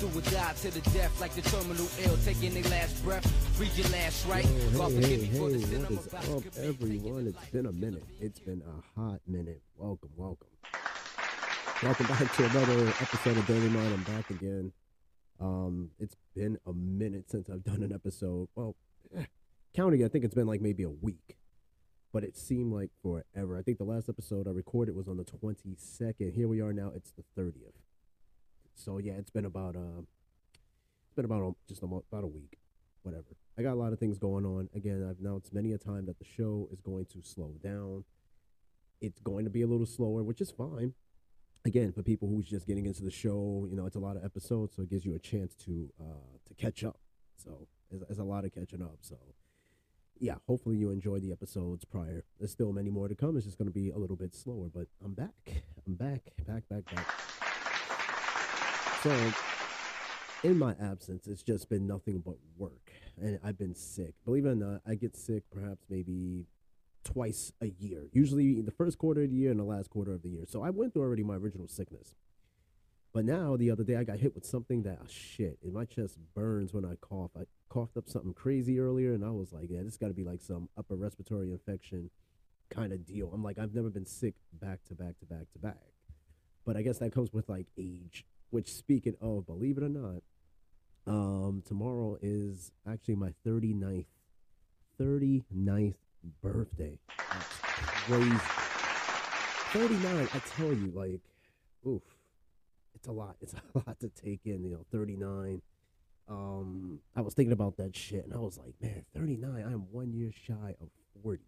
do or die to the death like the terminal ill, taking their last breath. Read your last right. Yo, hey, hey, me for the hey, I'm is up, everyone? It's been a minute. It's been a hot minute. Welcome, welcome. Welcome back to another episode of Daily Mind. I'm back again. Um, it's been a minute since I've done an episode. Well, eh, counting, I think it's been like maybe a week, but it seemed like forever. I think the last episode I recorded was on the 22nd. Here we are now. It's the 30th. So yeah, it's been about uh, it's been about just about, a week, whatever. I got a lot of things going on. Again, I've announced many a time that the show is going to slow down. It's going to be a little slower, which is fine. Again, for people who's just getting into the show, you know, it's a lot of episodes, so it gives you a chance to uh, to catch up. So it's, there's a lot of catching up. So yeah, hopefully you enjoyed the episodes prior. There's still many more to come. It's just going to be a little bit slower, but I'm back. I'm back, back, back, back. So in my absence, it's just been nothing but work, and I've been sick. Believe it or not, I get sick perhaps maybe twice a year. Usually the first quarter of the year and the last quarter of the year. So I went through already my original sickness. But now the other day I got hit with something that oh, shit, and my chest burns when I cough. I coughed up something crazy earlier, and I was like, yeah, this got to be like some upper respiratory infection kind of deal. I'm like, I've never been sick back to back to back to back. But I guess that comes with like age. Which speaking of, believe it or not, um, tomorrow is actually my 39th, 39th birthday. That's crazy. 39, I tell you, like, oof, it's a lot. It's a lot to take in, you know, 39. Um, I was thinking about that shit and I was like, man, 39, I'm one year shy of 40.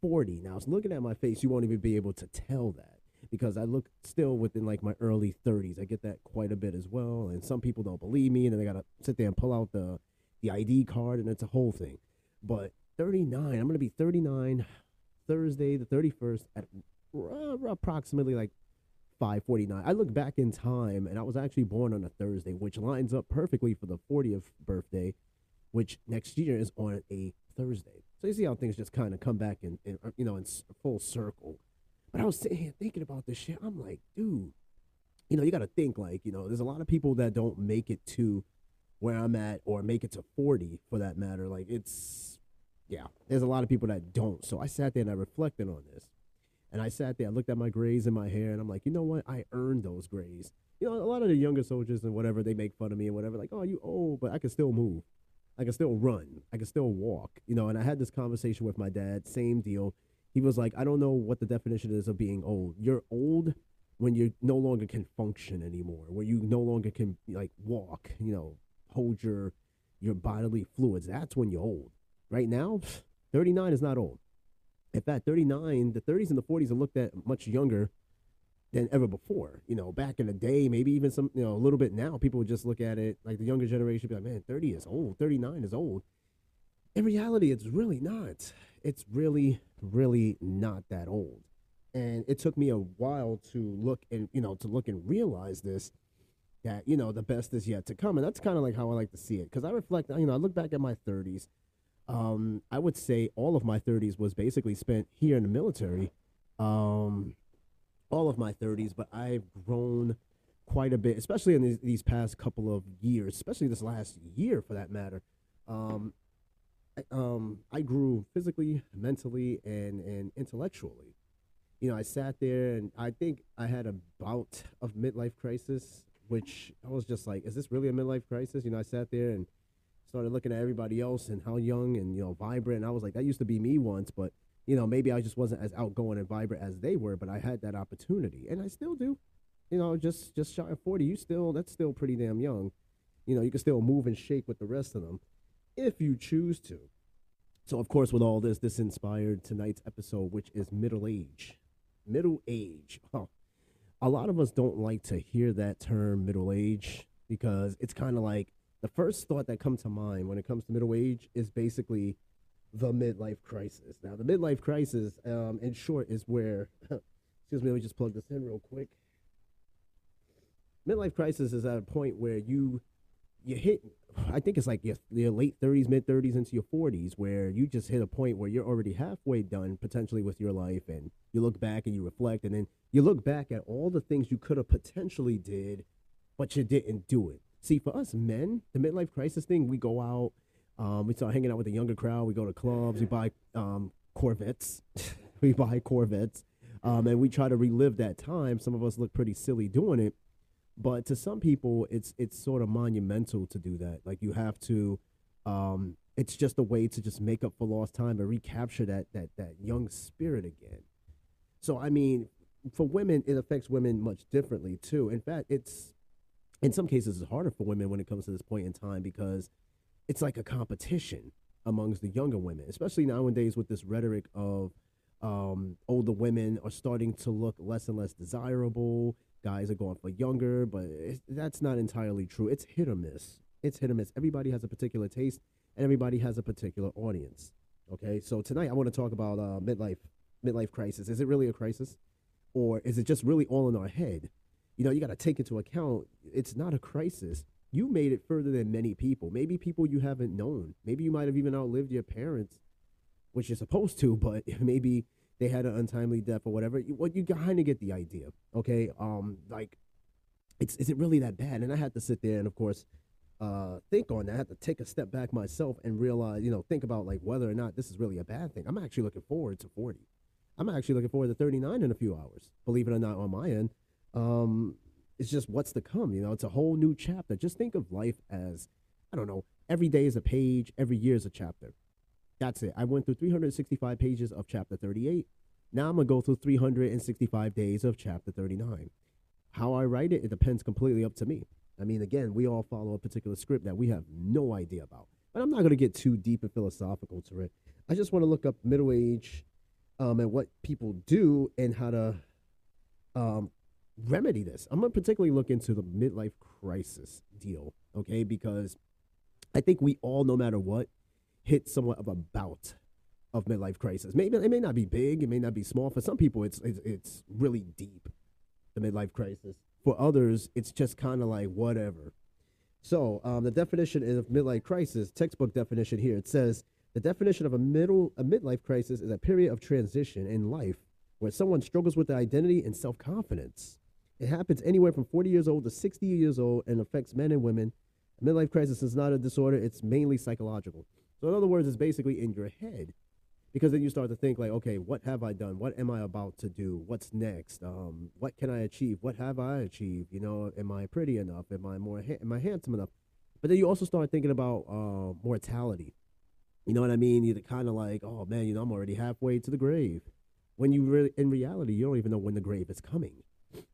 40. Now, I was looking at my face, you won't even be able to tell that because I look still within like my early 30s. I get that quite a bit as well. And some people don't believe me and then they got to sit there and pull out the, the ID card and it's a whole thing. But 39, I'm to be 39 Thursday, the 31st at r- approximately like 549. I look back in time and I was actually born on a Thursday, which lines up perfectly for the 40th birthday, which next year is on a Thursday. So you see how things just kind of come back in, in, you know, in full circle. But I was sitting here thinking about this shit. I'm like, dude, you know, you got to think like, you know, there's a lot of people that don't make it to where I'm at or make it to 40 for that matter. Like it's, yeah, there's a lot of people that don't. So I sat there and I reflected on this. And I sat there, I looked at my grays in my hair, and I'm like, you know what? I earned those grays. You know, a lot of the younger soldiers and whatever, they make fun of me and whatever, like, oh, you old, but I can still move. I can still run. I can still walk. You know, and I had this conversation with my dad, same deal. He was like, I don't know what the definition is of being old. You're old when you no longer can function anymore, where you no longer can like walk, you know, hold your your bodily fluids. That's when you're old. Right now, 39 is not old. In fact, 39, the 30s and the 40s are looked at much younger than ever before. You know, back in the day, maybe even some, you know, a little bit now, people would just look at it like the younger generation be like, man, 30 is old, 39 is old. In reality, it's really not. It's really, really not that old. And it took me a while to look and, you know, to look and realize this that, you know, the best is yet to come. And that's kind of like how I like to see it. Because I reflect, you know, I look back at my 30s um, I would say all of my 30s was basically spent here in the military. Um, all of my 30s, but I've grown quite a bit, especially in these, these past couple of years, especially this last year for that matter. Um, I, um, I grew physically, mentally, and, and intellectually. You know, I sat there and I think I had a bout of midlife crisis, which I was just like, is this really a midlife crisis? You know, I sat there and started looking at everybody else and how young and you know vibrant. I was like, that used to be me once, but you know maybe I just wasn't as outgoing and vibrant as they were, but I had that opportunity, and I still do. You know, just just shy of forty, you still that's still pretty damn young. You know, you can still move and shake with the rest of them if you choose to. So of course, with all this, this inspired tonight's episode, which is middle age. Middle age. Huh. A lot of us don't like to hear that term middle age because it's kind of like the first thought that comes to mind when it comes to middle age is basically the midlife crisis. Now, the midlife crisis, um, in short, is where, excuse me, let me just plug this in real quick. Midlife crisis is at a point where you you hit I think it's like your, your late 30s, mid 30s into your 40s where you just hit a point where you're already halfway done potentially with your life and you look back and you reflect and then you look back at all the things you could have potentially did but you didn't do it. See, for us men, the midlife crisis thing, we go out, um, we start hanging out with the younger crowd, we go to clubs, we buy um, Corvettes, we buy Corvettes, um, and we try to relive that time. Some of us look pretty silly doing it but to some people, it's it's sort of monumental to do that. Like you have to, um, it's just a way to just make up for lost time and recapture that that that young spirit again. So I mean, for women, it affects women much differently too. In fact, it's in some cases it's harder for women when it comes to this point in time because it's like a competition amongst the younger women, especially nowadays with this rhetoric of um, older women are starting to look less and less desirable guys are going for younger, but that's not entirely true. It's hit or miss. It's hit or miss. Everybody has a particular taste, and everybody has a particular audience. Okay, so tonight I want to talk about uh, midlife midlife crisis. Is it really a crisis, or is it just really all in our head? You know, you got to take into account it's not a crisis. You made it further than many people. Maybe people you haven't known. Maybe you might have even outlived your parents, which you're supposed to, but maybe they had an untimely death or whatever. You, what you kind of get the idea, okay? Um, like, it's is it really that bad? And I had to sit there and, of course, uh, think on that. I had to take a step back myself and realize, you know, think about like whether or not this is really a bad thing. I'm actually looking forward to 40. I'm actually looking forward to 39 in a few hours. Believe it or not, on my end, um, it's just what's to come. You know, it's a whole new chapter. Just think of life as, I don't know, every day is a page, every year is a chapter. That's it. I went through 365 pages of chapter 38. Now I'm going to go through 365 days of chapter 39. How I write it, it depends completely up to me. I mean, again, we all follow a particular script that we have no idea about. But I'm not going to get too deep and philosophical to it. I just want to look up middle age um, and what people do and how to um, remedy this. I'm going to particularly look into the midlife crisis deal, okay? Because I think we all, no matter what, hit somewhat of a bout of midlife crisis. Maybe it may not be big, it may not be small. For some people, it's it's, it's really deep, the midlife crisis. For others, it's just kind of like whatever. So um, the definition of midlife crisis, textbook definition here, it says the definition of a middle a midlife crisis is a period of transition in life where someone struggles with their identity and self confidence. It happens anywhere from 40 years old to 60 years old and affects men and women. Midlife crisis is not a disorder; it's mainly psychological. So in other words, it's basically in your head. Because then you start to think like, okay, what have I done? What am I about to do? What's next? Um, what can I achieve? What have I achieved? You know, am I pretty enough? Am I more? Ha- am I handsome enough? But then you also start thinking about uh, mortality. You know what I mean? You're kind of like, oh man, you know, I'm already halfway to the grave. When you really, in reality, you don't even know when the grave is coming.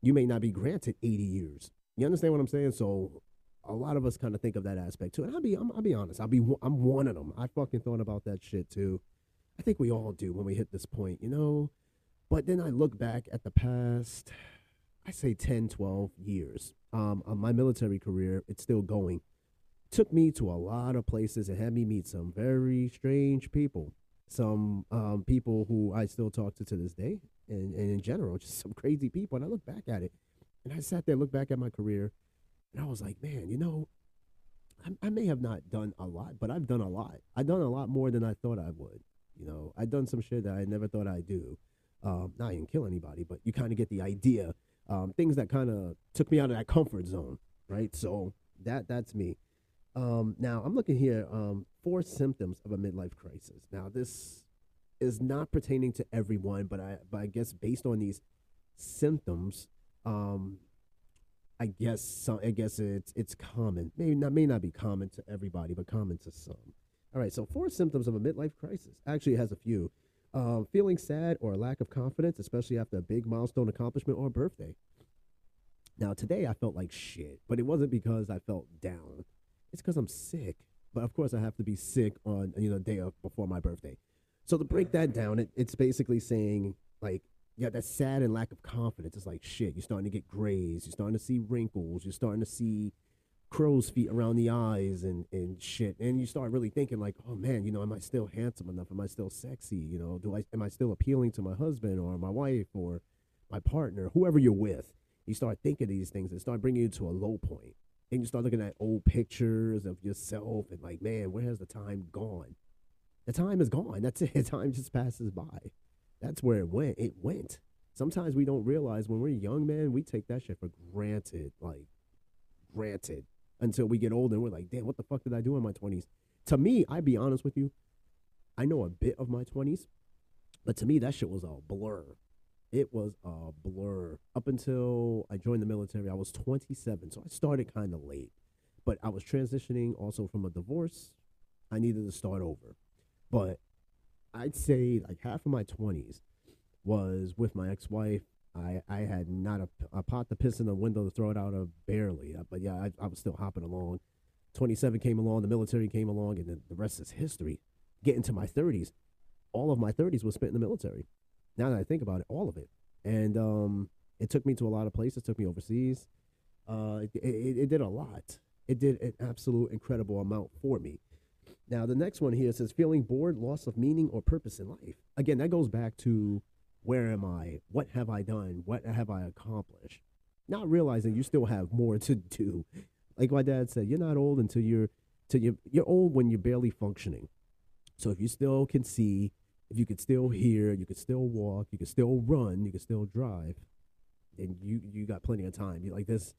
You may not be granted 80 years. You understand what I'm saying? So a lot of us kind of think of that aspect too. And I'll be, i will be honest. I'll be, I'm one of them. I fucking thought about that shit too. I think we all do when we hit this point, you know. But then I look back at the past, I say 10, 12 years. Um, my military career, it's still going. Took me to a lot of places and had me meet some very strange people. Some um, people who I still talk to to this day, and, and in general, just some crazy people. And I look back at it, and I sat there, look back at my career, and I was like, man, you know, I, I may have not done a lot, but I've done a lot. I've done a lot more than I thought I would. You know, I've done some shit that I never thought I'd do. Um, not even kill anybody, but you kind of get the idea. Um, things that kind of took me out of that comfort zone, right? So that that's me. Um, now I'm looking here. Um, four symptoms of a midlife crisis. Now this is not pertaining to everyone, but I but I guess based on these symptoms, um, I guess some, I guess it's it's common. Maybe not may not be common to everybody, but common to some. All right, so four symptoms of a midlife crisis. Actually, has a few. Um, feeling sad or a lack of confidence, especially after a big milestone accomplishment or birthday. Now, today I felt like shit, but it wasn't because I felt down. It's because I'm sick. But of course, I have to be sick on you know day of before my birthday. So to break that down, it, it's basically saying like yeah, that sad and lack of confidence. It's like shit. You're starting to get grays. You're starting to see wrinkles. You're starting to see crow's feet around the eyes and, and shit. And you start really thinking like, oh man, you know, am I still handsome enough? Am I still sexy? You know, do I am I still appealing to my husband or my wife or my partner, whoever you're with? You start thinking these things and start bringing you to a low point. and you start looking at old pictures of yourself and like, man, where has the time gone? The time is gone. That's it. Time just passes by. That's where it went. It went. Sometimes we don't realize when we're young, man, we take that shit for granted. Like, granted. Until we get older and we're like, damn, what the fuck did I do in my 20s? To me, I'd be honest with you, I know a bit of my 20s, but to me, that shit was a blur. It was a blur. Up until I joined the military, I was 27, so I started kind of late. But I was transitioning also from a divorce. I needed to start over. But I'd say like half of my 20s was with my ex wife. I, I had not a, a pot to piss in the window to throw it out of barely. Uh, but yeah, I, I was still hopping along. 27 came along, the military came along, and then the rest is history. Getting to my 30s, all of my 30s was spent in the military. Now that I think about it, all of it. And um, it took me to a lot of places, took me overseas. Uh, it, it, it did a lot. It did an absolute incredible amount for me. Now, the next one here says feeling bored, loss of meaning or purpose in life. Again, that goes back to where am I? What have I done? What have I accomplished? Not realizing you still have more to do. Like my dad said, you're not old until you're till you you're old when you're barely functioning. So if you still can see, if you could still hear, you could still walk, you could still run, you could still drive, then you you got plenty of time. You like this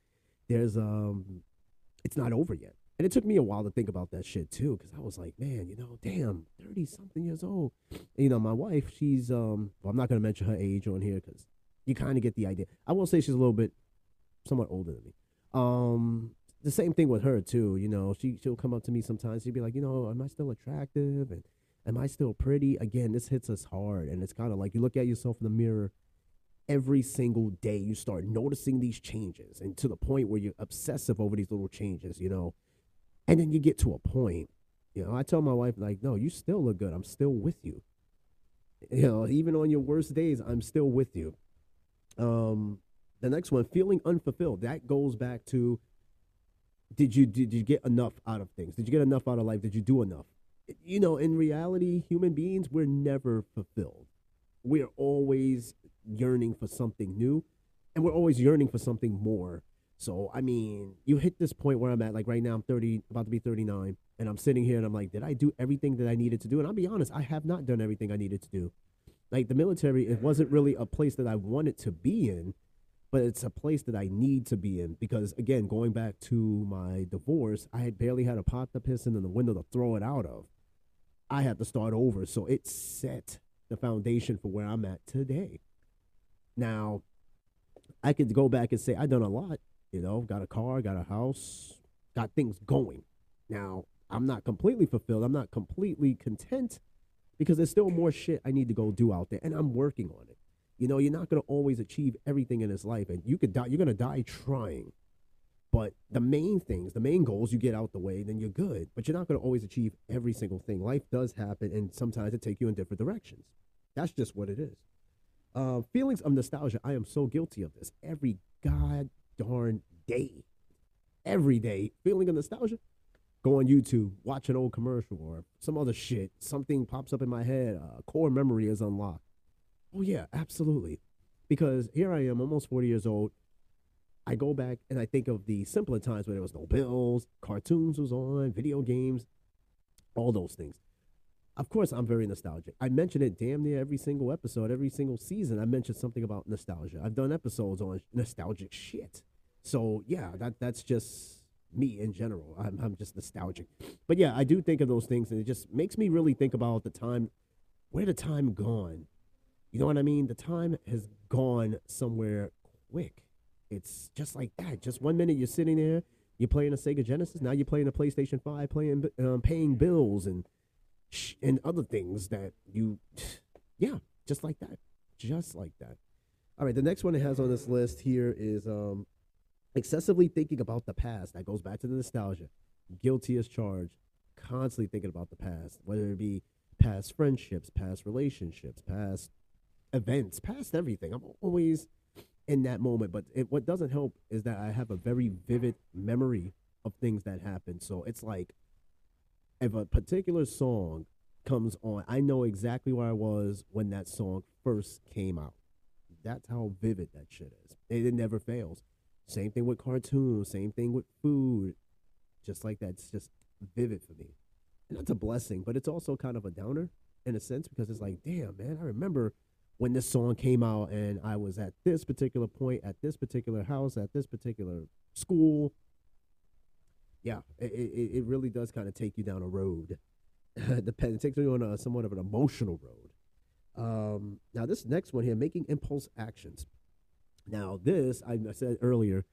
there's um it's not over yet. And it took me a while to think about that shit too, because I was like, man, you know, damn, thirty something years old. And, you know, my wife, she's um, well, I'm not gonna mention her age on here because you kind of get the idea. I will say she's a little bit, somewhat older than me. Um, the same thing with her too. You know, she she'll come up to me sometimes. She'd be like, you know, am I still attractive and am I still pretty? Again, this hits us hard, and it's kind of like you look at yourself in the mirror every single day. You start noticing these changes, and to the point where you're obsessive over these little changes. You know and then you get to a point, you know, I tell my wife, like, no, you still look good. I'm still with you. You know, even on your worst days, I'm still with you. Um, the next one, feeling unfulfilled. That goes back to did you did you get enough out of things? Did you get enough out of life? Did you do enough? You know, in reality, human beings, we're never fulfilled. We're always yearning for something new, and we're always yearning for something more. So I mean, you hit this point where I'm at. Like right now, I'm 30, about to be 39, and I'm sitting here and I'm like, did I do everything that I needed to do? And I'll be honest, I have not done everything I needed to do. Like the military, it wasn't really a place that I wanted to be in, but it's a place that I need to be in because again, going back to my divorce, I had barely had a pot to piss in and the window to throw it out of. I had to start over, so it set the foundation for where I'm at today. Now, I could go back and say I've done a lot you know, got a car, got a house, got things going. Now, I'm not completely fulfilled. I'm not completely content because there's still more shit I need to go do out there, and I'm working on it. You know, you're not going to always achieve everything in this life, and you could die. You're going to die trying. But the main things, the main goals, you get out the way, then you're good. But you're not going to always achieve every single thing. Life does happen, and sometimes it take you in different directions. That's just what it is. Uh, feelings of nostalgia. I am so guilty of this. Every god darn day, every day, feeling of nostalgia. Go on YouTube, watch an old commercial or some other shit. Something pops up in my head. A core memory is unlocked. Oh, yeah, absolutely. Because here I am, almost 40 years old. I go back and I think of the simpler times when there was no bills, cartoons was on, video games, all those things. Of course, I'm very nostalgic. I mention it damn near every single episode, every single season. I mention something about nostalgia. I've done episodes on nostalgic shit. So yeah, that that's just me in general. I'm I'm just nostalgic. But yeah, I do think of those things and it just makes me really think about the time where the time gone. You know what I mean? The time has gone somewhere quick. It's just like that. Just one minute you're sitting there, you're playing a Sega Genesis. Now you're playing a PlayStation Five, playing, um, paying bills and and other things that you, yeah, just like that, just like that. All right, the next one it has on this list here is um, excessively thinking about the past. That goes back to the nostalgia. Guilty as charged. Constantly thinking about the past, whether it be past friendships, past relationships, past events, past everything. I'm always in that moment. But it, what doesn't help is that I have a very vivid memory of things that happened. So it's like if a particular song comes on, I know exactly where I was when that song first came out. That's how vivid that shit is. It, it never fails. Same thing with cartoons. Same thing with food. Just like that. It's just vivid for me. And that's a blessing, but it's also kind of a downer in a sense because it's like, damn, man, I remember when this song came out and I was at this particular point, at this particular house, at this particular school. Yeah, it, it, it really does kind of take you down a road. It takes you on a somewhat of an emotional road. Um, now, this next one here, making impulse actions. Now, this I, said earlier,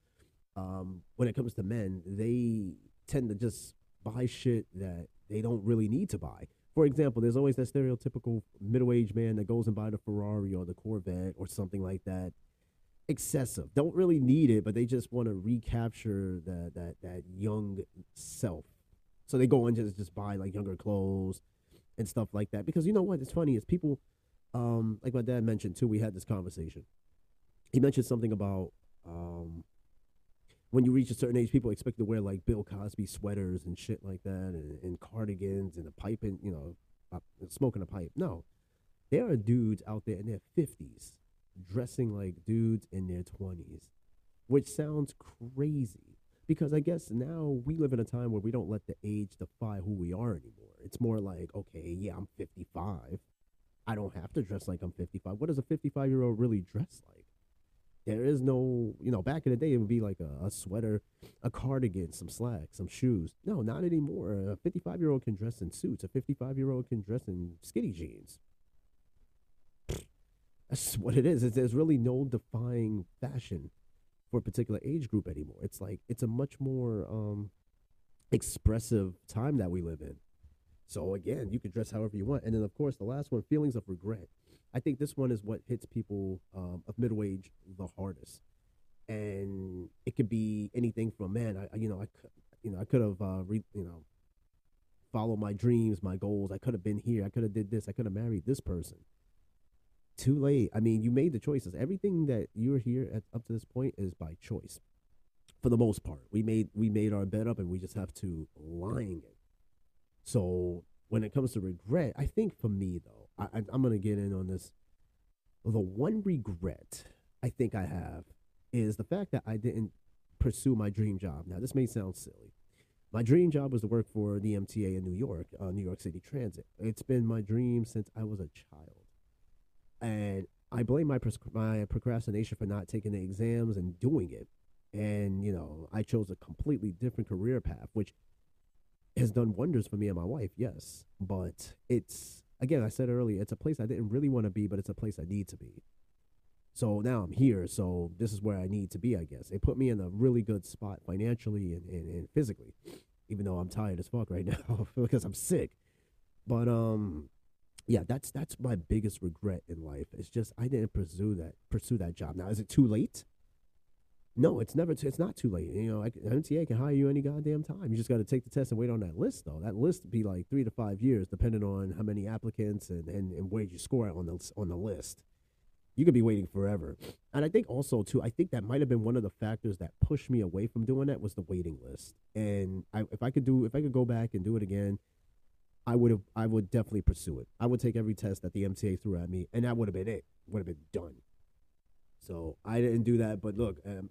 um, when it comes to men, they tend to just buy shit that they don't really need to buy. For example, there's always that stereotypical middle-aged man that goes and buy the Ferrari or the Corvette or something like that. Excessive. Don't really need it, but they just want to recapture that that that young self. So they go and just just buy like younger clothes and stuff like that. Because you know what? It's funny is people, um, like my dad mentioned too. We had this conversation. He mentioned something about um, when you reach a certain age, people expect to wear like Bill Cosby sweaters and shit like that, and, and cardigans and a pipe and you know, uh, smoking a pipe. No, there are dudes out there in their fifties dressing like dudes in their twenties, which sounds crazy because I guess now we live in a time where we don't let the age defy who we are anymore. It's more like, okay, yeah, I'm 55. I don't have to dress like I'm 55. What does a 55 year old really dress like? There is no, you know, back in the day, it would be like a, a sweater, a cardigan, some slacks, some shoes. No, not anymore. A 55 year old can dress in suits. A 55 year old can dress in skinny jeans. That's what it is. It's, there's really no defying fashion for a particular age group anymore. It's like, it's a much more um, expressive time that we live in. So again, you can dress however you want. And then, of course, the last one feelings of regret. I think this one is what hits people um, of middle age the hardest, and it could be anything from man, I you know I you know I could have uh, re, you know followed my dreams, my goals. I could have been here. I could have did this. I could have married this person. Too late. I mean, you made the choices. Everything that you're here at, up to this point is by choice, for the most part. We made we made our bed up, and we just have to line it. So when it comes to regret, I think for me though I, am going to get in on this. The one regret I think I have is the fact that I didn't pursue my dream job. Now, this may sound silly. My dream job was to work for the MTA in New York, uh, New York City Transit. It's been my dream since I was a child. And I blame my, my procrastination for not taking the exams and doing it. And, you know, I chose a completely different career path, which has done wonders for me and my wife, yes. But it's again, I said earlier, it's a place I didn't really want to be, but it's a place I need to be. So now I'm here, so this is where I need to be, I guess. It put me in a really good spot financially and, and, and physically, even though I'm tired as fuck right now because I'm sick. But um yeah, that's that's my biggest regret in life. It's just I didn't pursue that pursue that job. Now, is it too late? No, it's never. T- it's not too late. You know, MTA can hire you any goddamn time. You just got to take the test and wait on that list, though. That list would be like three to five years, depending on how many applicants and, and, and where you score on the on the list. You could be waiting forever. And I think also too, I think that might have been one of the factors that pushed me away from doing that was the waiting list. And I, if I could do, if I could go back and do it again, I would have, I would definitely pursue it. I would take every test that the MTA threw at me, and that would have been it. Would have been done. So I didn't do that, but look, um,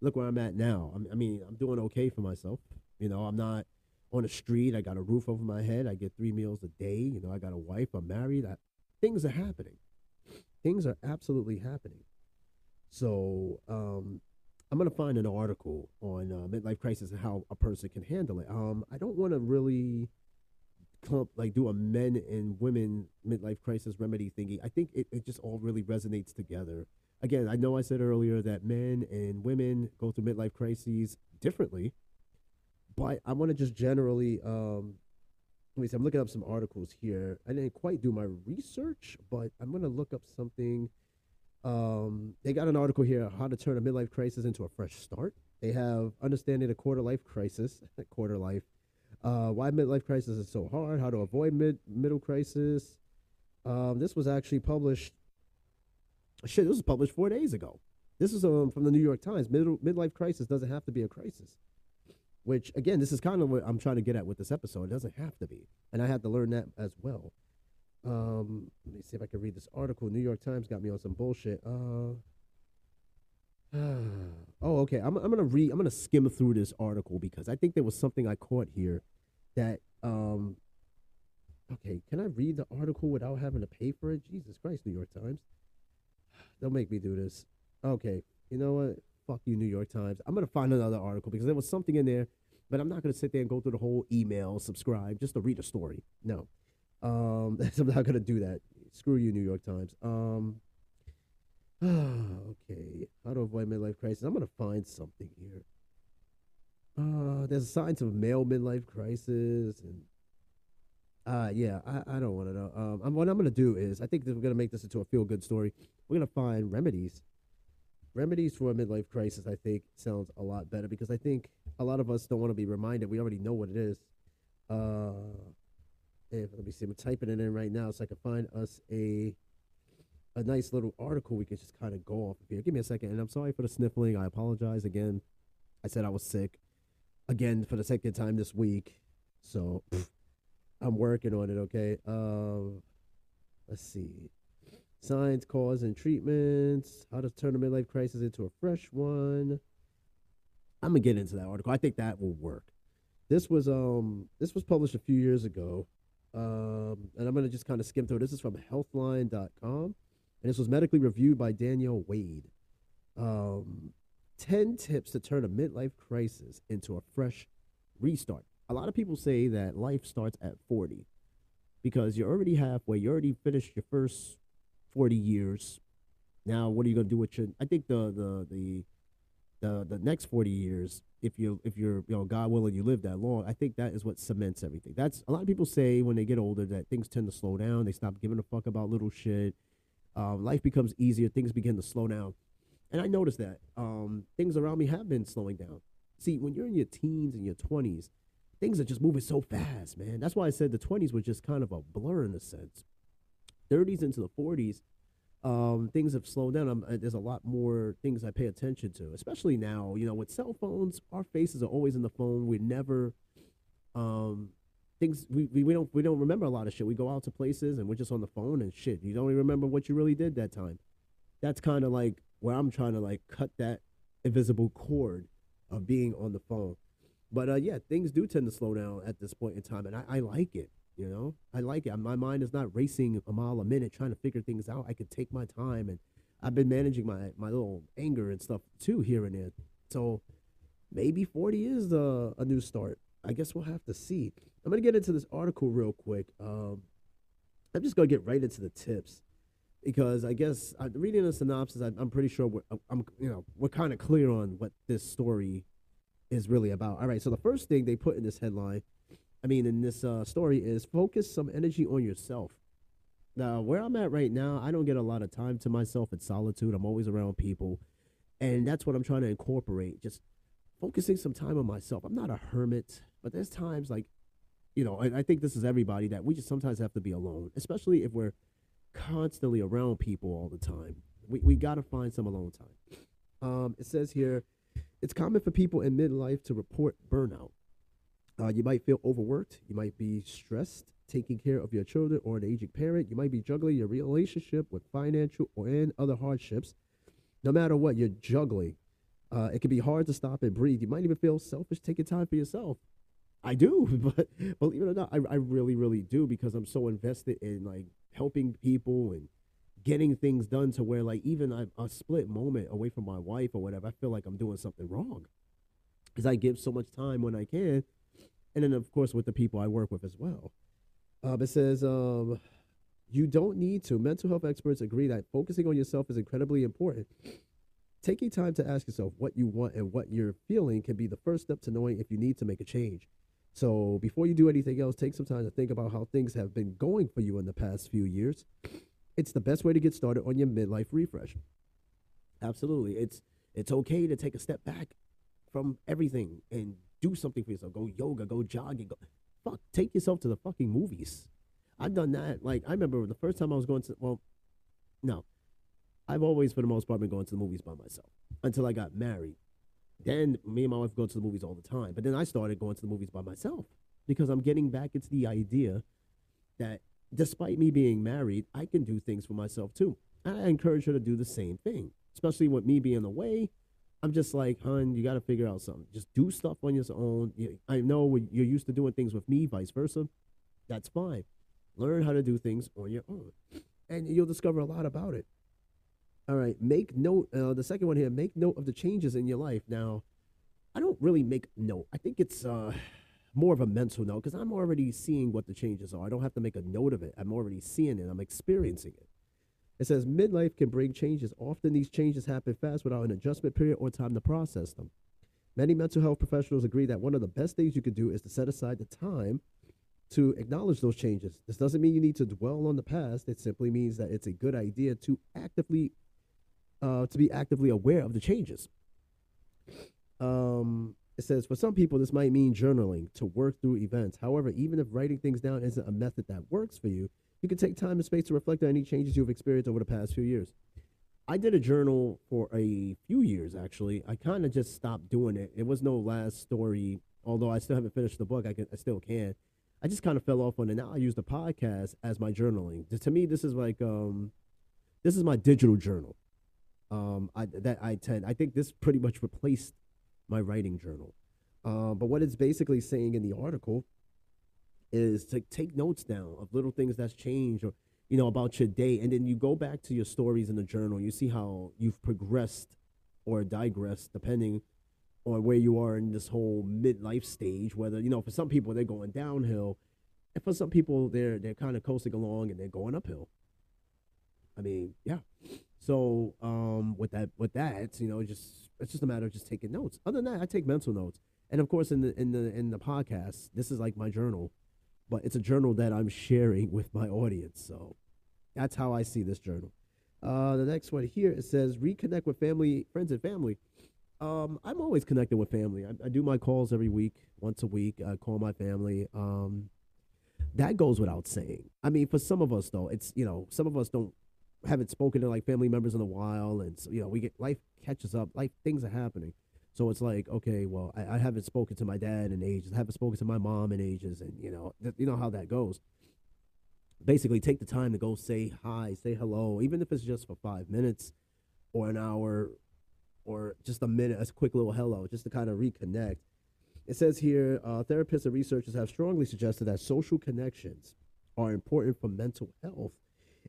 look where I'm at now. I'm, I mean, I'm doing okay for myself. You know, I'm not on the street. I got a roof over my head. I get three meals a day. You know, I got a wife. I'm married. I, things are happening. Things are absolutely happening. So um, I'm gonna find an article on uh, midlife crisis and how a person can handle it. Um, I don't want to really clump like do a men and women midlife crisis remedy thingy. I think it, it just all really resonates together again, I know I said earlier that men and women go through midlife crises differently, but I want to just generally. Um, let me see. I'm looking up some articles here. I didn't quite do my research, but I'm going to look up something. Um, they got an article here: how to turn a midlife crisis into a fresh start. They have understanding a quarter life crisis, quarter life. Uh, why midlife crisis is so hard. How to avoid mid middle crisis. Um, this was actually published Shit, this was published four days ago. This is um, from the New York Times. Middle, midlife crisis doesn't have to be a crisis. Which, again, this is kind of what I'm trying to get at with this episode. It doesn't have to be. And I had to learn that as well. Um, let me see if I can read this article. New York Times got me on some bullshit. Uh, Oh, okay. I'm I'm gonna read. I'm gonna skim through this article because I think there was something I caught here that um. Okay, can I read the article without having to pay for it? Jesus Christ, New York Times. Don't make me do this. Okay, you know what? Fuck you, New York Times. I'm gonna find another article because there was something in there, but I'm not gonna sit there and go through the whole email, subscribe, just to read a story. No, um, I'm not gonna do that. Screw you, New York Times. Um, okay, how to avoid midlife crisis? I'm gonna find something here. Uh, there's signs of male midlife crisis, and uh, yeah, I, I don't want to know. Um, I'm, what I'm gonna do is, I think that we're gonna make this into a feel good story. We're gonna find remedies, remedies for a midlife crisis. I think sounds a lot better because I think a lot of us don't want to be reminded. We already know what it is. Uh, let me see. I'm typing it in right now so I can find us a a nice little article we can just kind of go off of here. Give me a second. And I'm sorry for the sniffling. I apologize again. I said I was sick again for the second time this week. So pff, I'm working on it, okay? Um, let's see. Signs, cause, and treatments. How to turn a midlife crisis into a fresh one. I'm gonna get into that article. I think that will work. This was um this was published a few years ago. Um, and I'm to just kind of skim through. This is from healthline.com. And this was medically reviewed by Danielle Wade. Um, 10 tips to turn a midlife crisis into a fresh restart. A lot of people say that life starts at 40 because you're already halfway. You already finished your first 40 years. Now, what are you going to do with your? I think the the the the the next 40 years if you if you're you know god willing you live that long i think that is what cements everything that's a lot of people say when they get older that things tend to slow down they stop giving a fuck about little shit um, life becomes easier things begin to slow down and i noticed that um, things around me have been slowing down see when you're in your teens and your 20s things are just moving so fast man that's why i said the 20s were just kind of a blur in a sense 30s into the 40s um, things have slowed down. I'm, uh, there's a lot more things I pay attention to, especially now. You know, with cell phones, our faces are always in the phone. We never, um, things we, we, we don't we don't remember a lot of shit. We go out to places and we're just on the phone and shit. You don't even remember what you really did that time. That's kind of like where I'm trying to like cut that invisible cord of being on the phone. But uh, yeah, things do tend to slow down at this point in time, and I, I like it. You know, I like it. My mind is not racing a mile a minute trying to figure things out. I can take my time, and I've been managing my my little anger and stuff too here and there. So maybe 40 is a, a new start. I guess we'll have to see. I'm gonna get into this article real quick. Um, I'm just gonna get right into the tips because I guess uh, reading the synopsis, I, I'm pretty sure we're I'm you know we're kind of clear on what this story is really about. All right, so the first thing they put in this headline I mean, in this uh, story is focus some energy on yourself. Now, where I'm at right now, I don't get a lot of time to myself. It's solitude. I'm always around people. And that's what I'm trying to incorporate. Just focusing some time on myself. I'm not a hermit, but there's times like, you know, and I think this is everybody that we just sometimes have to be alone, especially if we're constantly around people all the time. We, we got to find some alone time. Um, it says here, it's common for people in midlife to report burnout. Uh, you might feel overworked. You might be stressed taking care of your children or an aging parent. You might be juggling your relationship with financial or and other hardships. No matter what you're juggling, uh, it can be hard to stop and breathe. You might even feel selfish taking time for yourself. I do, but believe it or not, I, I really, really do because I'm so invested in like helping people and getting things done to where like even a, a split moment away from my wife or whatever, I feel like I'm doing something wrong because I give so much time when I can and then of course with the people I work with as well. Um, it says um, you don't need to. Mental health experts agree that focusing on yourself is incredibly important. Taking time to ask yourself what you want and what you're feeling can be the first step to knowing if you need to make a change. So before you do anything else, take some time to think about how things have been going for you in the past few years. It's the best way to get started on your midlife refresh. Absolutely. It's it's okay to take a step back from everything and do something for yourself. Go yoga, go jogging, go fuck, take yourself to the fucking movies. I've done that. Like I remember the first time I was going to well, no. I've always for the most part been going to the movies by myself until I got married. Then me and my wife go to the movies all the time. But then I started going to the movies by myself because I'm getting back into the idea that despite me being married, I can do things for myself too. And I encourage her to do the same thing, especially with me being away I'm just like, hun, you got to figure out something. Just do stuff on your own. I know you're used to doing things with me, vice versa. That's fine. Learn how to do things on your own, and you'll discover a lot about it. All right, make note. Uh, the second one here, make note of the changes in your life. Now, I don't really make note. I think it's uh, more of a mental note because I'm already seeing what the changes are. I don't have to make a note of it. I'm already seeing it. I'm experiencing it. It says midlife can bring changes. Often these changes happen fast without an adjustment period or time to process them. Many mental health professionals agree that one of the best things you can do is to set aside the time to acknowledge those changes. This doesn't mean you need to dwell on the past. It simply means that it's a good idea to actively, uh, to be actively aware of the changes. Um, it says for some people this might mean journaling to work through events. However, even if writing things down isn't a method that works for you, you can take time and space to reflect on any changes you've experienced over the past few years. I did a journal for a few years actually. I kind of just stopped doing it. It was no last story, although I still haven't finished the book. I can, I still can. I just kind of fell off on it. Now I use the podcast as my journaling. To me, this is like um, this is my digital journal. Um, I, that I tend. I think this pretty much replaced my writing journal. Uh, but what it's basically saying in the article is to take notes down of little things that's changed or you know about your day. And then you go back to your stories in the journal. You see how you've progressed or digressed depending on where you are in this whole midlife stage whether you know for some people they're going downhill and for some people they're they're kind of coasting along and they're going uphill. I mean yeah. So um with that with that you know just it's just a matter of just taking notes. Other than that i take mental notes. And of course in the in the in the podcast this is like my journal but it's a journal that I'm sharing with my audience. So that's how I see this journal. Uh, the next one here it says reconnect with family, friends, and family. Um, I'm always connected with family. I, I, do my calls every week, once a week. I call my family. Um, that goes without saying. I mean, for some of us though, it's you know, some of us don't haven't spoken to like family members in a while, and so, you know, we get life catches up. Life things are happening. So it's like, okay, well, I, I, haven't spoken to my dad in ages. I haven't spoken to my mom in ages, and you know, th- you know how that goes. Basically, take the time to go say hi, say hello, even if it's just for five minutes, or an hour, or just a minute, a quick little hello, just to kind of reconnect. It says here, uh, therapists and researchers have strongly suggested that social connections are important for mental health.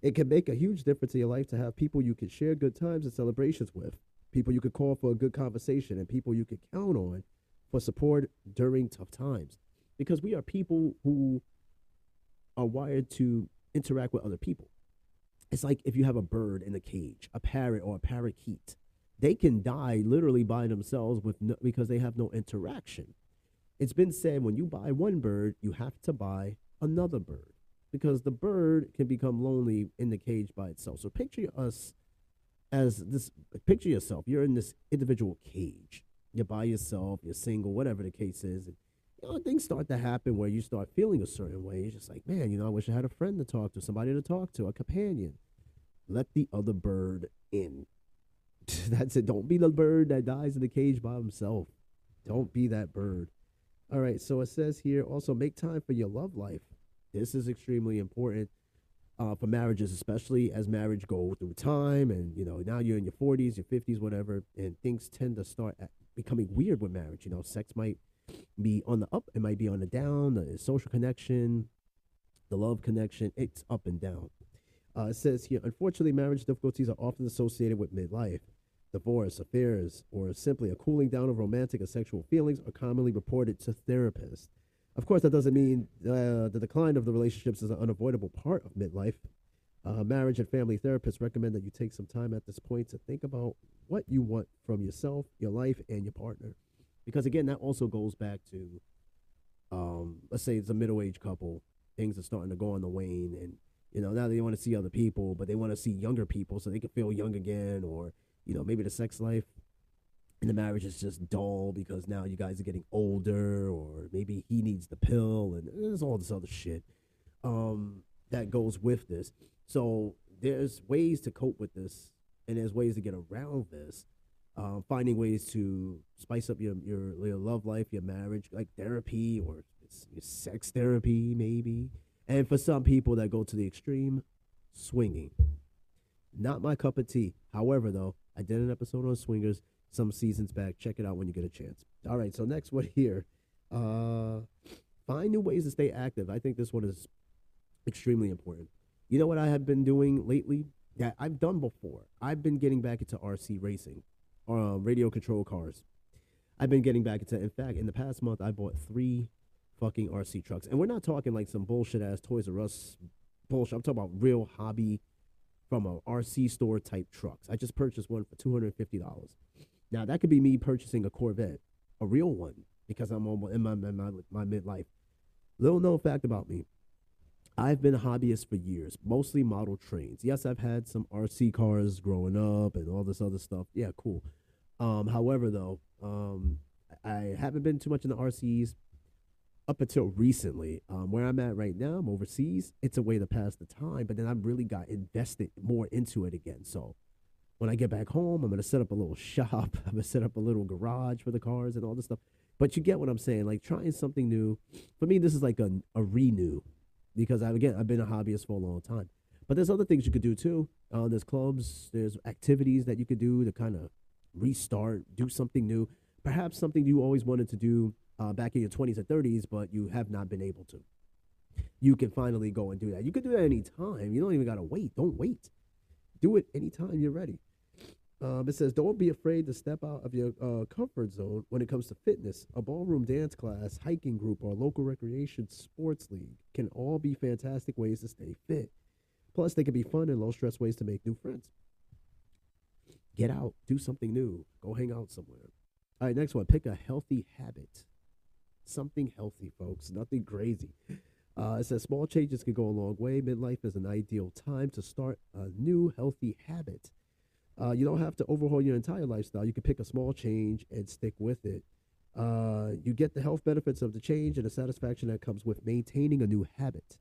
It can make a huge difference in your life to have people you can share good times and celebrations with people you could call for a good conversation, and people you could count on for support during tough times. Because we are people who are wired to interact with other people. It's like if you have a bird in a cage, a parrot or a parakeet, they can die literally by themselves with no, because they have no interaction. It's been said when you buy one bird, you have to buy another bird because the bird can become lonely in the cage by itself. So picture us as this picture yourself. You're in this individual cage. You're by yourself you're single whatever the case is and you know things start to happen where you start feeling a certain way. You're just like man you know i wish i had a friend to talk to somebody to talk to a companion. Let the other bird in. That's it. Don't be the bird that dies in the cage by himself. Don't be that bird. All right so it says here also make time for your love life. This is extremely important uh, for marriages, especially as marriage go through time, and you know now you're in your 40s, your 50s, whatever, and things tend to start becoming weird with marriage. You know, sex might be on the up, it might be on the down, the social connection, the love connection, it's up and down. Uh, it says here, unfortunately, marriage difficulties are often associated with midlife. Divorce, affairs, or simply a cooling down of romantic or sexual feelings are commonly reported to therapists. Of course, that doesn't mean uh, the decline of the relationships is an unavoidable part of midlife. Uh, marriage and family therapists recommend that you take some time at this point to think about what you want from yourself, your life, and your partner. Because again, that also goes back to, um, let's say it's a middle-aged couple, things are starting to go on the wane, and you know now they want to see other people, but they want to see younger people so they can feel young again, or you know maybe the sex life and the marriage is just dull because now you guys are getting older, or maybe he needs the pill, and there's all this other shit um, that goes with this. So there's ways to cope with this, and there's ways to get around this. Uh, finding ways to spice up your, your your love life, your marriage, like therapy or sex therapy, maybe. And for some people that go to the extreme, swinging. Not my cup of tea. However, though, I did an episode on swingers some seasons back. Check it out when you get a chance. All right, so next one here. Uh, find new ways to stay active. I think this one is extremely important. You know what I have been doing lately? That I've done before. I've been getting back into RC racing, uh, radio control cars. I've been getting back into. In fact, in the past month, I bought three fucking RC trucks, and we're not talking like some bullshit ass Toys R Us bullshit. I'm talking about real hobby from a RC store type trucks. I just purchased one for two hundred fifty dollars. Now that could be me purchasing a Corvette, a real one, because I'm almost in my my, my midlife. Little known fact about me. I've been a hobbyist for years, mostly model trains. Yes, I've had some RC cars growing up and all this other stuff. Yeah, cool. Um, however, though, um, I haven't been too much in the RCs up until recently. Um, where I'm at right now, I'm overseas. It's a way to pass the time, but then I've really got invested more into it again. So when I get back home, I'm gonna set up a little shop. I'm gonna set up a little garage for the cars and all this stuff. But you get what I'm saying, like trying something new. For me, this is like a, a renew because I again I've been a hobbyist for a long time. But there's other things you could do too. Uh, there's clubs, there's activities that you could do to kind of restart, do something new. Perhaps something you always wanted to do uh, back in your 20s or 30s, but you have not been able to. You can finally go and do that. You can do that anytime. You don't even gotta wait. Don't wait. Do it anytime you're ready. Um, it says, don't be afraid to step out of your uh, comfort zone when it comes to fitness. A ballroom dance class, hiking group, or local recreation sports league can all be fantastic ways to stay fit. Plus, they can be fun and low stress ways to make new friends. Get out, do something new, go hang out somewhere. All right, next one pick a healthy habit. Something healthy, folks, nothing crazy. Uh, it says small changes can go a long way. Midlife is an ideal time to start a new healthy habit. Uh, you don't have to overhaul your entire lifestyle. You can pick a small change and stick with it. Uh, you get the health benefits of the change and the satisfaction that comes with maintaining a new habit.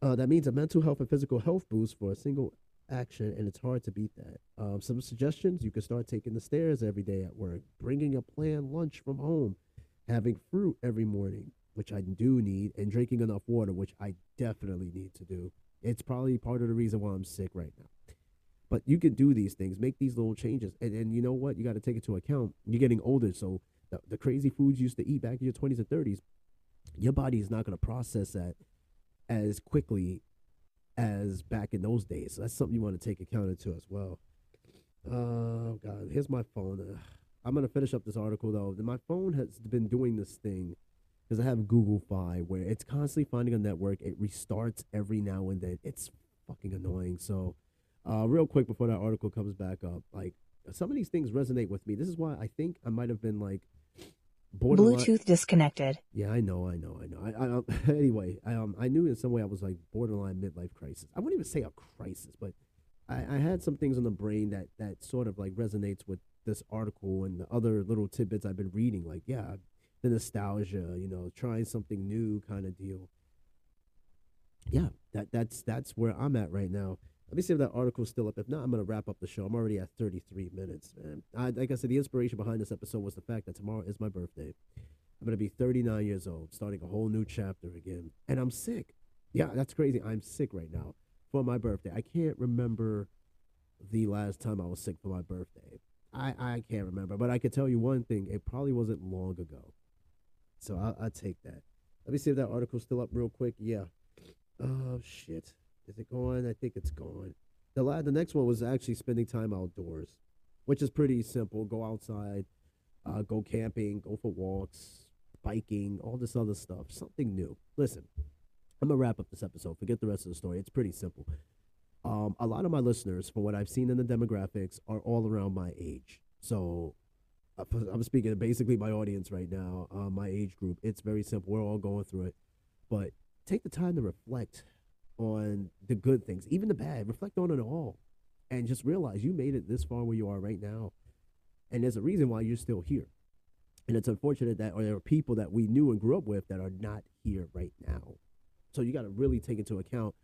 Uh, that means a mental health and physical health boost for a single action, and it's hard to beat that. Um, some suggestions you can start taking the stairs every day at work, bringing a planned lunch from home, having fruit every morning, which I do need, and drinking enough water, which I definitely need to do. It's probably part of the reason why I'm sick right now. But you can do these things, make these little changes. And, and you know what? You got to take into account you're getting older. So the, the crazy foods you used to eat back in your 20s and 30s, your body is not going to process that as quickly as back in those days. So that's something you want to take account into as well. Oh, God. Here's my phone. Uh, I'm going to finish up this article, though. My phone has been doing this thing because I have Google Fi where it's constantly finding a network. It restarts every now and then. It's fucking annoying. So uh, real quick before that article comes back up, like some of these things resonate with me. This is why I think I might have been like borderline. Bluetooth disconnected. Yeah, I know, I know, I know. I, I um, anyway, I um, I knew in some way I was like borderline midlife crisis. I wouldn't even say a crisis, but I, I had some things in the brain that that sort of like resonates with this article and the other little tidbits I've been reading. Like, yeah, the nostalgia, you know, trying something new, kind of deal. Yeah, that that's that's where I'm at right now. Let me see if that article's still up. If not, I'm going to wrap up the show. I'm already at 33 minutes, man. I, like I said, the inspiration behind this episode was the fact that tomorrow is my birthday. I'm going to be 39 years old, starting a whole new chapter again. And I'm sick. Yeah, that's crazy. I'm sick right now for my birthday. I can't remember the last time I was sick for my birthday. I, I can't remember, but I can tell you one thing. It probably wasn't long ago. So I'll, I'll take that. Let me see if that article's still up real quick. Yeah. Oh, shit. Is it gone? I think it's gone. The la- the next one was actually spending time outdoors, which is pretty simple. Go outside, uh, go camping, go for walks, biking, all this other stuff. Something new. Listen, I'm gonna wrap up this episode. Forget the rest of the story. It's pretty simple. Um, a lot of my listeners, from what I've seen in the demographics, are all around my age. So uh, I'm speaking to basically my audience right now, uh, my age group. It's very simple. We're all going through it, but take the time to reflect on the good things, even the bad. Reflect on it all, and just realize you made it this far where you are right now, and there's a reason why you're still here. And it's unfortunate that or there are people that we knew and grew up with that are not here right now. So you got to really take into account.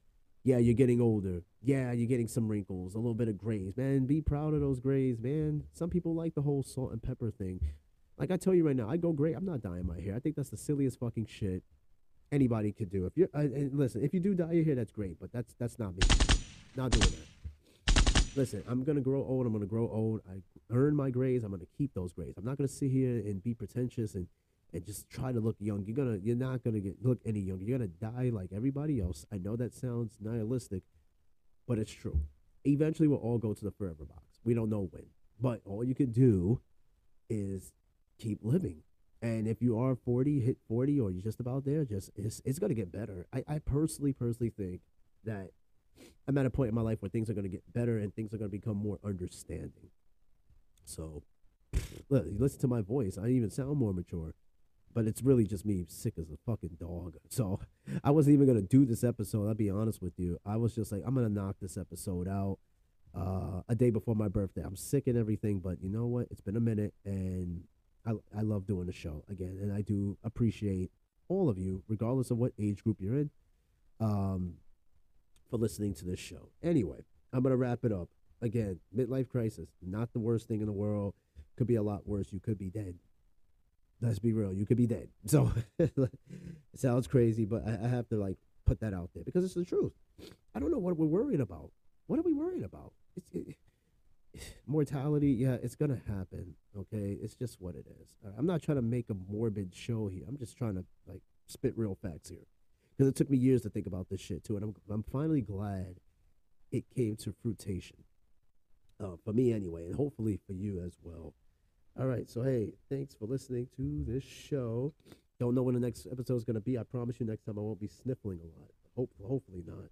Yeah, you're getting older. Yeah, you're getting some wrinkles, a little bit of grays. Man, be proud of those grays, man. Some people like the whole salt and pepper thing. Like I tell you right now, I go gray. I'm not dyeing my hair. I think that's the silliest fucking shit anybody could do. If you uh, listen, if you do dye your hair, that's great, but that's that's not me. Not doing that. listen, I'm gonna grow old. I'm gonna grow old. I earn my grades. I'm gonna keep those grades. I'm not gonna sit here and be pretentious and and just try to look young. You're gonna you're not gonna get look any younger. You're gonna die like everybody else. I know that sounds nihilistic, but it's true. Eventually, we'll all go to the forever box. We don't know when, but all you can do is keep living. And if you are 40, hit 40, or you're just about there, just it's, it's gonna get better. I, I personally, personally think that I'm at a point in my life where things are gonna get better and things are gonna become more understanding. So, look, listen to my voice. I even sound more mature but it's really just me sick as a fucking dog. So I wasn't even gonna do this episode. I'll be honest with you. I was just like, I'm gonna knock this episode out uh, a day before my birthday. I'm sick and everything, but you know what? It's been a minute, and I I love doing the show again, and I do appreciate all of you, regardless of what age group you're in, um, for listening to this show. Anyway, I'm gonna wrap it up. Again, midlife crisis, not the worst thing in the world. Could be a lot worse. You could be dead let's be real, you could be dead. So it sounds crazy, but I, I, have to like put that out there because it's the truth. I don't know what we're worried about. What are we worried about? It's, it, mortality, yeah, it's gonna happen. Okay, it's just what it is. I'm not trying to make a morbid show here. I'm just trying to like spit real facts here because it took me years to think about this shit too, and I'm I'm finally glad it came to fruition. Uh, for me anyway, and hopefully for you as well. All right. So, hey, thanks for listening to this show. Don't know when the next episode is to be. I promise you next time I won't be sniffling a lot. Hope, hopefully not.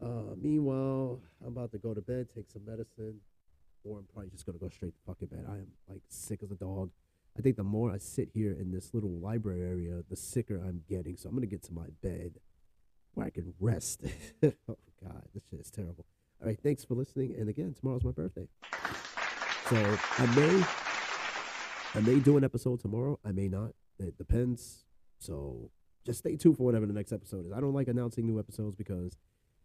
Uh, meanwhile, I'm about to go to bed, take some medicine, or I'm probably just to go straight to fucking bed. I am like sick as a dog. I think the more I sit here in this little library area, the sicker I'm getting. So I'm to get to my bed where I can rest. oh, God, this shit is terrible. All right. Thanks for listening. And again, tomorrow's my birthday. So I may I may do an episode tomorrow. I may not. It depends. So just stay tuned for whatever the next episode is. I don't like announcing new episodes because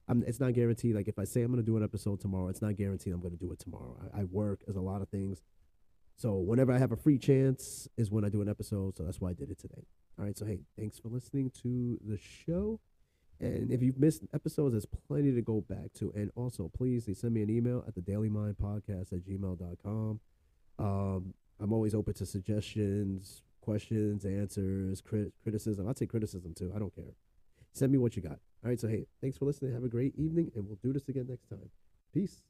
I'm, it's not guaranteed. Like if I say I'm going to do an episode tomorrow, it's not guaranteed I'm going to do it tomorrow. I, I work as a lot of things. So whenever I have a free chance is when I do an episode. So that's why I did it today. All right. So hey, thanks for listening to the show. And if you've missed episodes, there's plenty to go back to. And also, please, send me an email at the Daily Mind Podcast at gmail.com. Um, I'm always open to suggestions, questions, answers, crit- criticism. I'd say criticism too. I don't care. Send me what you got. All right. So, hey, thanks for listening. Have a great evening, and we'll do this again next time. Peace.